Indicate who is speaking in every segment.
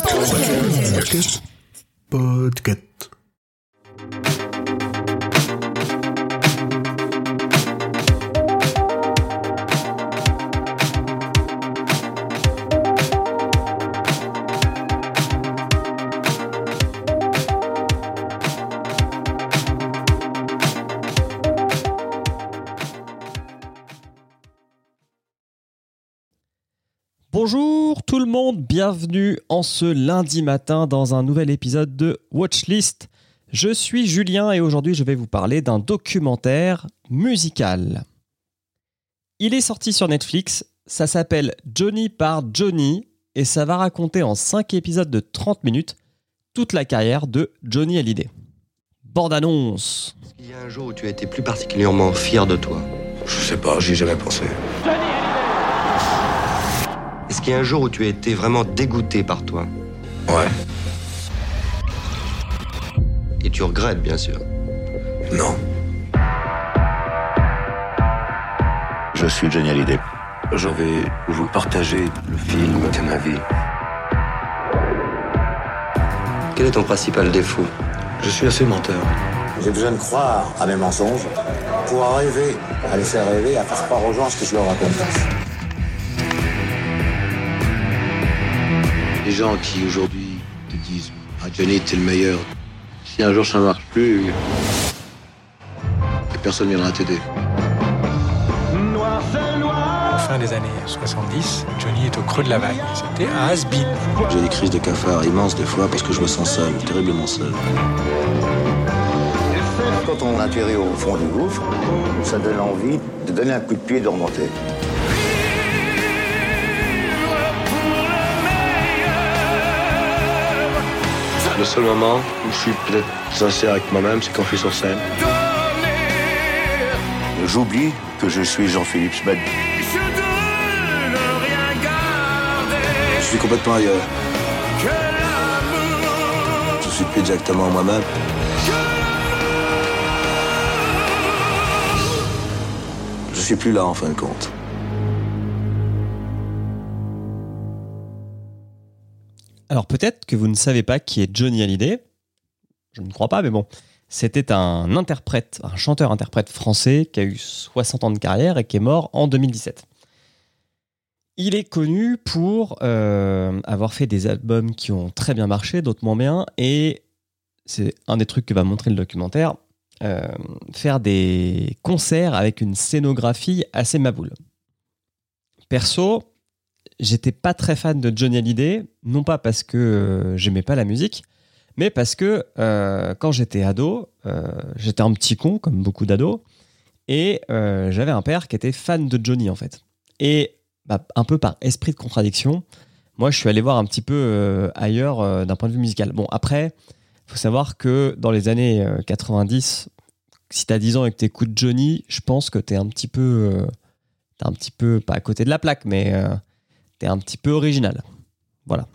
Speaker 1: Podcast. Podcast.
Speaker 2: Bonjour tout le monde, bienvenue en ce lundi matin dans un nouvel épisode de Watchlist. Je suis Julien et aujourd'hui je vais vous parler d'un documentaire musical. Il est sorti sur Netflix, ça s'appelle Johnny par Johnny et ça va raconter en 5 épisodes de 30 minutes toute la carrière de Johnny Hallyday. Bande annonce
Speaker 3: Est-ce qu'il y a un jour où tu as été plus particulièrement fier de toi?
Speaker 4: Je sais pas, j'y ai jamais pensé.
Speaker 3: Est-ce qu'il y a un jour où tu as été vraiment dégoûté par toi
Speaker 4: Ouais.
Speaker 3: Et tu regrettes, bien sûr.
Speaker 4: Non.
Speaker 5: Je suis Johnny Hallyday.
Speaker 4: Je vais vous partager le film de ma vie.
Speaker 3: Quel est ton principal défaut
Speaker 4: Je suis assez menteur.
Speaker 5: J'ai besoin de croire à mes mensonges pour rêver, à les faire rêver, à faire croire aux gens ce que je leur raconte.
Speaker 6: Les gens qui aujourd'hui te disent Ah Johnny t'es le meilleur. Si un jour ça marche plus, personne ne viendra t'aider.
Speaker 7: fin des années 70, Johnny est au creux de la vague. C'était un has-been.
Speaker 6: J'ai des crises de cafard immenses des fois parce que je me sens seul, terriblement seul.
Speaker 5: Quand on atterrit au fond du gouffre, ça donne envie de donner un coup de pied et de remonter.
Speaker 6: Le seul moment où je suis peut-être sincère avec moi-même, c'est quand je suis sur scène.
Speaker 5: J'oublie que je suis Jean-Philippe Schmid.
Speaker 6: Je suis complètement ailleurs. Je suis plus exactement moi-même. Je suis plus là en fin de compte.
Speaker 2: Alors peut-être que vous ne savez pas qui est Johnny Hallyday. Je ne crois pas, mais bon. C'était un interprète, un chanteur-interprète français qui a eu 60 ans de carrière et qui est mort en 2017. Il est connu pour euh, avoir fait des albums qui ont très bien marché, d'autres moins bien, et c'est un des trucs que va montrer le documentaire, euh, faire des concerts avec une scénographie assez maboule. Perso, j'étais pas très fan de Johnny Hallyday, non pas parce que euh, j'aimais pas la musique, mais parce que euh, quand j'étais ado, euh, j'étais un petit con, comme beaucoup d'ados, et j'avais un père qui était fan de Johnny en fait. Et bah, un peu par esprit de contradiction, moi je suis allé voir un petit peu ailleurs d'un point de vue musical. Bon, après, faut savoir que dans les années euh, 90, si t'as 10 ans et que t'écoutes Johnny, je pense que t'es un petit peu. t'es un petit peu, pas à côté de la plaque, mais t'es un petit peu original. Voilà.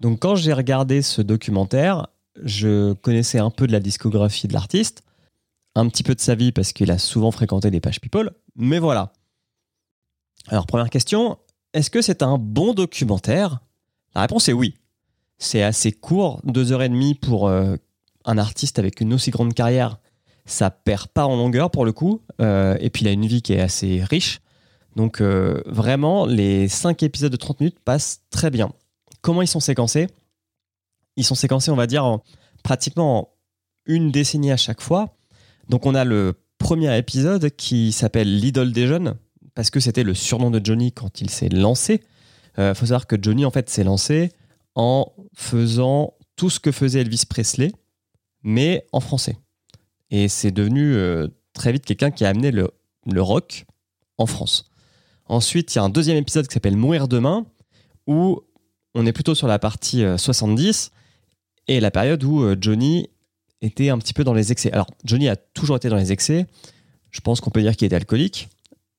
Speaker 2: Donc quand j'ai regardé ce documentaire, je connaissais un peu de la discographie de l'artiste, un petit peu de sa vie parce qu'il a souvent fréquenté des pages people, mais voilà. Alors première question, est-ce que c'est un bon documentaire? La réponse est oui. C'est assez court, deux heures et demie pour euh, un artiste avec une aussi grande carrière. Ça perd pas en longueur pour le coup, euh, et puis il a une vie qui est assez riche. Donc euh, vraiment, les cinq épisodes de 30 minutes passent très bien. Comment ils sont séquencés? Ils sont séquencés, on va dire, en- pratiquement en une décennie à chaque fois. Donc on a le premier épisode qui s'appelle L'idole des jeunes, parce que c'était le surnom de Johnny quand il s'est lancé. Il faut savoir que Johnny, en fait, s'est lancé en faisant tout ce que faisait Elvis Presley, mais en français. Et c'est devenu euh, très vite quelqu'un qui a amené le, le rock en France. Ensuite, il y a un deuxième épisode qui s'appelle Mourir demain, où on est plutôt sur la partie euh, 70 et la période où euh, Johnny était un petit peu dans les excès. Alors, Johnny a toujours été dans les excès. Je pense qu'on peut dire qu'il était alcoolique.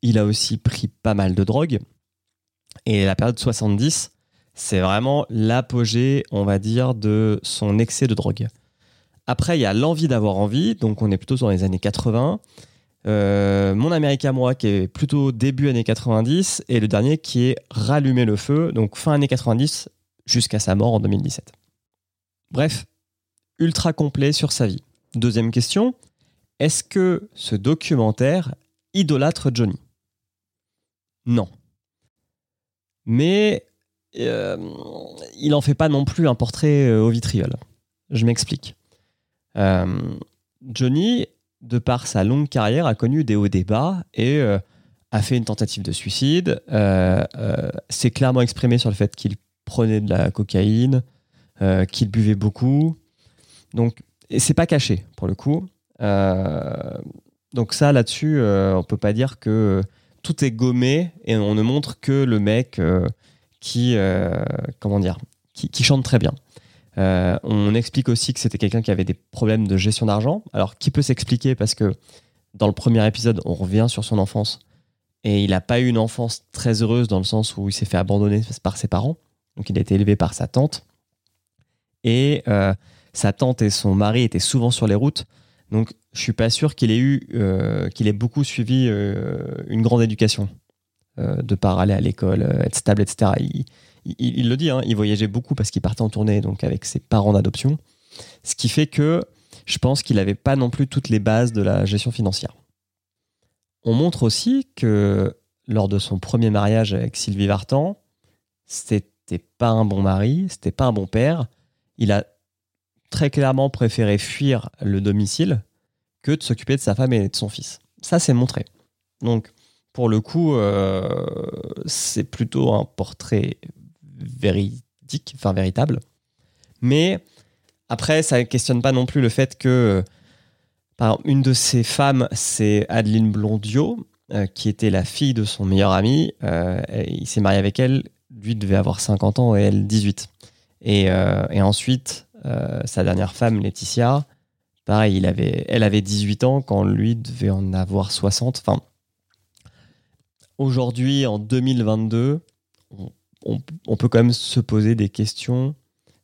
Speaker 2: Il a aussi pris pas mal de drogue. Et la période 70, c'est vraiment l'apogée, on va dire, de son excès de drogue. Après, il y a l'envie d'avoir envie, donc on est plutôt dans les années 80. Euh, mon Amérique moi, qui est plutôt début années 90, et le dernier qui est Rallumer le feu, donc fin années 90 jusqu'à sa mort en 2017. Bref, ultra complet sur sa vie. Deuxième question, est-ce que ce documentaire idolâtre Johnny? Non. Mais euh, il en fait pas non plus un portrait euh, au vitriol. Je m'explique. Johnny, de par sa longue carrière, a connu des hauts bas et euh, a fait une tentative de suicide. Euh, euh, s'est clairement exprimé sur le fait qu'il prenait de la cocaïne, euh, qu'il buvait beaucoup. Donc, et c'est pas caché pour le coup. Donc ça, là-dessus, on peut pas dire que tout est gommé et on ne montre que le mec qui, comment dire, qui chante très bien. Euh, on explique aussi que c'était quelqu'un qui avait des problèmes de gestion d'argent. Alors, qui peut s'expliquer parce que dans le premier épisode, on revient sur son enfance et il n'a pas eu une enfance très heureuse dans le sens où il s'est fait abandonner par ses parents. Donc, il a été élevé par sa tante. Et euh, sa tante et son mari étaient souvent sur les routes. Donc, je suis pas sûr qu'il ait eu, euh, qu'il ait beaucoup suivi une grande éducation, de par aller à l'école, être stable, etc. il- le dit, hein, il voyageait beaucoup parce qu'il partait en tournée, donc avec ses parents d'adoption. Ce qui fait que je pense qu'il n'avait pas non plus toutes les bases de la gestion financière. On montre aussi que lors de son premier mariage avec Sylvie Vartan, c'était pas un bon mari, c'était pas un bon père. Il a très clairement préféré fuir le domicile que de s'occuper de sa femme et de son fils. Ça, c'est montré. Donc, pour le coup, euh, c'est plutôt un portrait véridique, enfin véritable. Mais après, ça ne questionne pas non plus le fait que, par exemple, une de ses femmes, c'est Adeline Blondiot, euh, qui était la fille de son meilleur ami. Euh, il s'est marié avec elle. Lui devait avoir 50 ans et elle 18. Et, euh, et ensuite, sa dernière femme, Laetitia, pareil, il avait, elle avait 18 ans quand lui devait en avoir 60. Enfin, aujourd'hui, en 2022, on, peut quand même se poser des questions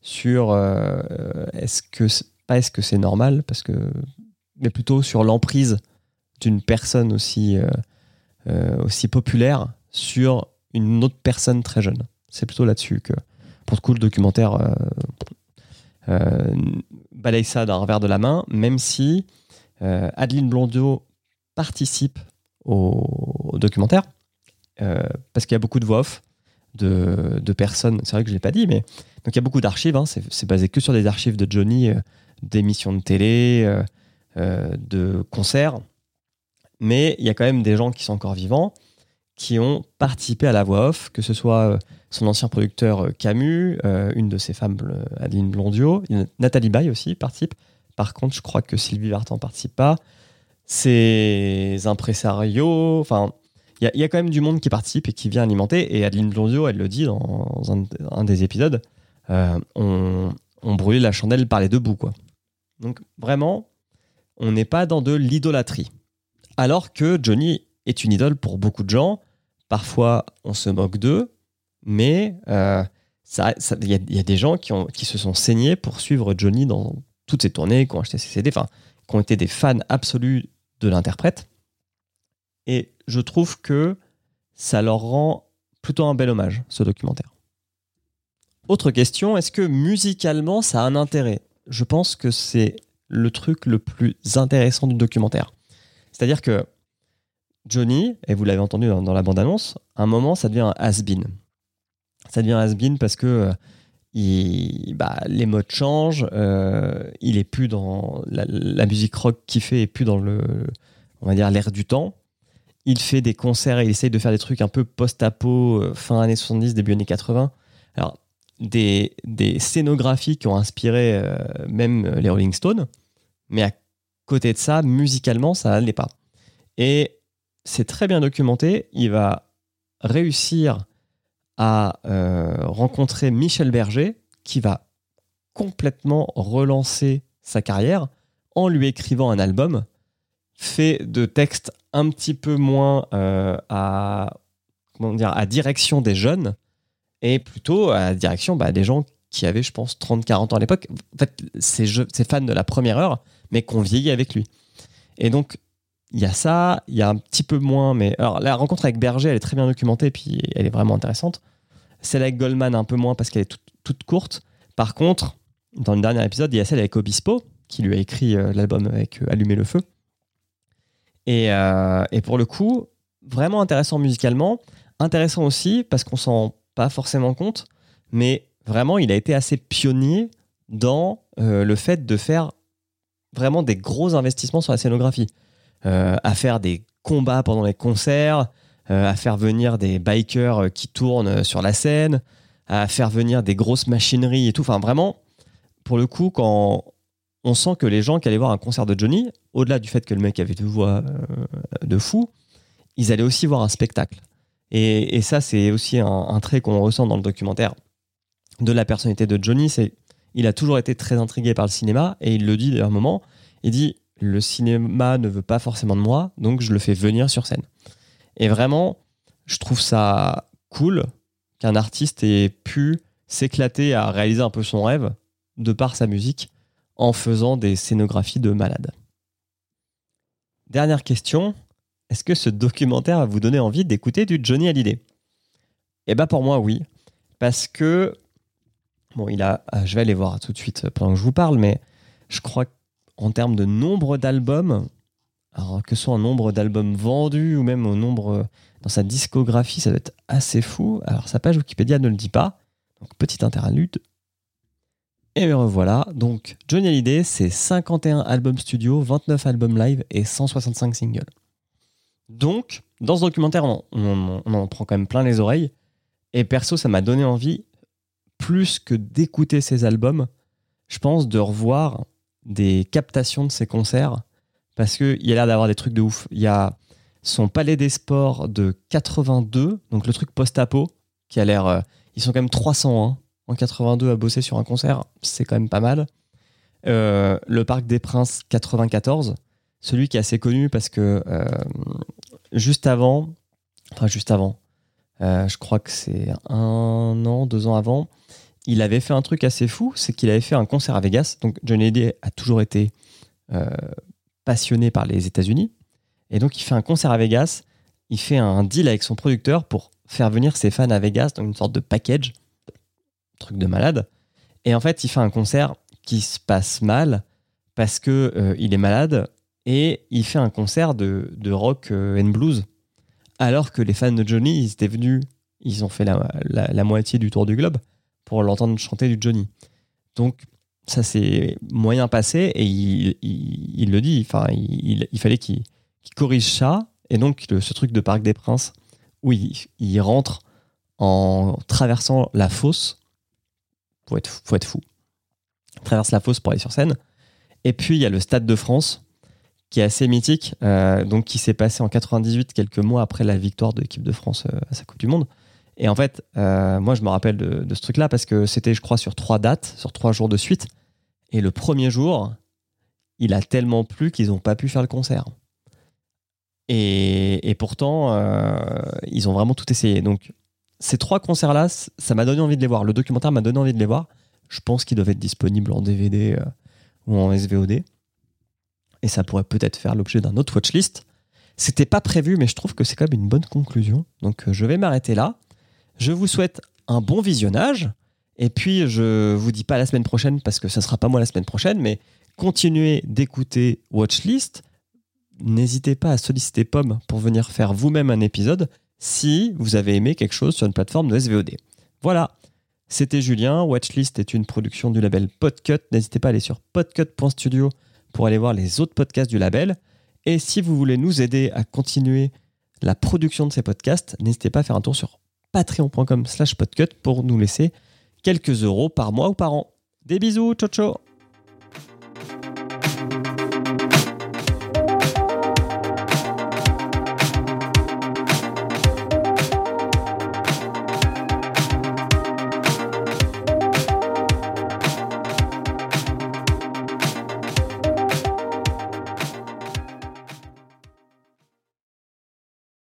Speaker 2: sur euh, est-ce que pas est-ce que c'est normal mais plutôt sur l'emprise d'une personne aussi euh, euh, aussi populaire sur une autre personne très jeune. C'est plutôt là-dessus que pour le coup le documentaire balaye ça d'un revers de la main, même si Adeline Blondiot participe au, documentaire parce qu'il y a beaucoup de voix off de, personnes. C'est vrai que je l'ai pas dit, mais donc il y a beaucoup d'archives. hein. c'est, basé que sur des archives de Johnny, euh, d'émissions de télé, euh, euh, de concerts. Mais il y a quand même des gens qui sont encore vivants, qui ont participé à la voix off, que ce soit euh, son ancien producteur Camus, une de ses femmes, Adeline Blondiot, Nathalie Baye aussi participe. Par contre, je crois que Sylvie Vartan participe pas. Ses impresarios, enfin, il y, a- il quand même du monde qui participe et qui vient alimenter. Et Adeline Blondiot, elle le dit dans un, des épisodes, euh, on, on brûlait la chandelle par les deux bouts. Quoi. Donc vraiment, on n'est pas dans de l'idolâtrie. Alors que Johnny est une idole pour beaucoup de gens. Parfois, on se moque d'eux, mais euh, ça- ça- il y, a- il des gens qui, qui se sont saignés pour suivre Johnny dans toutes ses tournées, qui ont acheté ses CD, qui ont été des fans absolus de l'interprète. Et je trouve que ça leur rend plutôt un bel hommage, ce documentaire. Autre question, est-ce que musicalement ça a un intérêt? Je pense que c'est le truc le plus intéressant du documentaire. C'est-à-dire que Johnny, et vous l'avez entendu dans, la bande-annonce, à un moment ça devient un has-been. Ça devient un has-been parce que euh, bah, les modes changent, euh, il est plus dans la, musique rock qu'il fait est plus dans le, on va l'air du temps. Il fait des concerts et il essaye de faire des trucs un peu post-apo, euh, fin années 70, début années 80. Alors, des, scénographies qui ont inspiré euh, même euh, les Rolling Stones, mais à côté de ça, musicalement, ça n'allait pas. Et c'est très bien documenté. Il va réussir à rencontrer Michel Berger, qui va complètement relancer sa carrière en lui écrivant un album fait de textes un petit peu moins euh, à, comment dire, à direction des jeunes et plutôt à direction bah, des gens qui avaient, je pense, 30-40 ans à l'époque. En fait, ces, jeux- ces fans de la première heure, mais qu'on vieillit avec lui. Et donc, il y a ça, il y a un petit peu moins, mais alors la rencontre avec Berger, elle est très bien documentée, puis elle est vraiment intéressante. Celle avec Goldman, un peu moins, parce qu'elle est toute, toute courte. Par contre, dans le dernier épisode, il y a celle avec Obispo, qui lui a écrit euh, l'album avec euh, Allumer le feu. Et, euh, et pour le coup, vraiment intéressant musicalement. Intéressant aussi parce qu'on s'en rend pas forcément compte, mais vraiment, il a été assez pionnier dans euh, le fait de faire vraiment des gros investissements sur la scénographie. Euh, à faire des combats pendant les concerts, à faire venir des bikers qui tournent sur la scène, à faire venir des grosses machineries et tout. Enfin, vraiment, pour le coup, quand on sent que les gens qui allaient voir un concert de Johnny, au-delà du fait que le mec avait une voix euh, de fou, ils allaient aussi voir un spectacle. Et, ça, c'est aussi un, un trait qu'on ressent dans le documentaire de la personnalité de Johnny. C'est il a toujours été très intrigué par le cinéma et il le dit à un moment. Il dit le cinéma ne veut pas forcément de moi, donc je le fais venir sur scène. Et vraiment, je trouve ça cool qu'un artiste ait pu s'éclater à réaliser un peu son rêve de par sa musique en faisant des scénographies de malade. Dernière question, est-ce que ce documentaire va vous donner envie d'écouter du Johnny Hallyday? Eh ben pour moi oui, parce que bon, il a, ah, je vais aller voir tout de suite pendant que je vous parle, mais je crois qu'en termes de nombre d'albums, alors que ce soit en nombre d'albums vendus ou même au nombre dans sa discographie, ça doit être assez fou. Alors sa page Wikipédia ne le dit pas, donc petit interlude. Et me revoilà. Donc Johnny Hallyday, c'est 51 albums studio, 29 albums live et 165 singles. Donc, dans ce documentaire, on, en prend quand même plein les oreilles. Et perso, ça m'a donné envie, plus que d'écouter ses albums, je pense de revoir des captations de ses concerts. Parce qu'il a l'air d'avoir des trucs de ouf. Il y a son Palais des Sports de 82, donc le truc post-apo, qui a l'air. euh, ils sont quand même 300 hein, en 82 à bosser sur un concert, c'est quand même pas mal. Euh, le Parc des Princes 94, celui qui est assez connu parce que euh, juste avant, enfin juste avant, euh, je crois que c'est un an, deux ans avant, il avait fait un truc assez fou, c'est qu'il avait fait un concert à Vegas. Donc Johnny Hallyday a toujours été passionné par les États-Unis, et donc il fait un concert à Vegas. Il fait un deal avec son producteur pour faire venir ses fans à Vegas, donc une sorte de package, truc de malade. Et en fait, il fait un concert qui se passe mal parce que euh, il est malade et il fait un concert de, de rock euh, and blues. Alors que les fans de Johnny, ils étaient venus, ils ont fait la, la- moitié du tour du globe pour l'entendre chanter du Johnny. Donc ça c'est moyen passé et il, il- le dit, enfin il, il- fallait qu'il corrige ça et donc ce truc de Parc des Princes où il rentre en traversant la fosse, faut être, faut être fou, traverse la fosse pour aller sur scène. Et puis il y a le Stade de France qui est assez mythique, euh, donc qui s'est passé en 98, quelques mois après la victoire de l'équipe de France euh, à sa Coupe du Monde. Et en fait, euh, moi je me rappelle de, ce truc-là parce que c'était, je crois, sur trois dates, sur trois jours de suite. Et le premier jour, il a tellement plu qu'ils n'ont pas pu faire le concert. Et, et pourtant, ils ont vraiment tout essayé. Donc, ces trois concerts-là, ça m'a donné envie de les voir. Le documentaire m'a donné envie de les voir. Je pense qu'ils doivent être disponibles en DVD euh, ou en SVOD. Et ça pourrait peut-être faire l'objet d'un autre watchlist. C'était pas prévu, mais je trouve que c'est quand même une bonne conclusion. Donc, euh, je vais m'arrêter là. Je vous souhaite un bon visionnage. Et puis, je vous dis pas la semaine prochaine parce que ça sera pas moi la semaine prochaine, mais continuez d'écouter Watchlist. N'hésitez pas à solliciter Pomme pour venir faire vous-même un épisode si vous avez aimé quelque chose sur une plateforme de SVOD. Voilà, c'était Julien. Watchlist est une production du label Podcut. N'hésitez pas à aller sur podcut.studio pour aller voir les autres podcasts du label. Et si vous voulez nous aider à continuer la production de ces podcasts, n'hésitez pas à faire un tour sur patreon.com slash podcut pour nous laisser quelques euros par mois ou par an. Des bisous, ciao ciao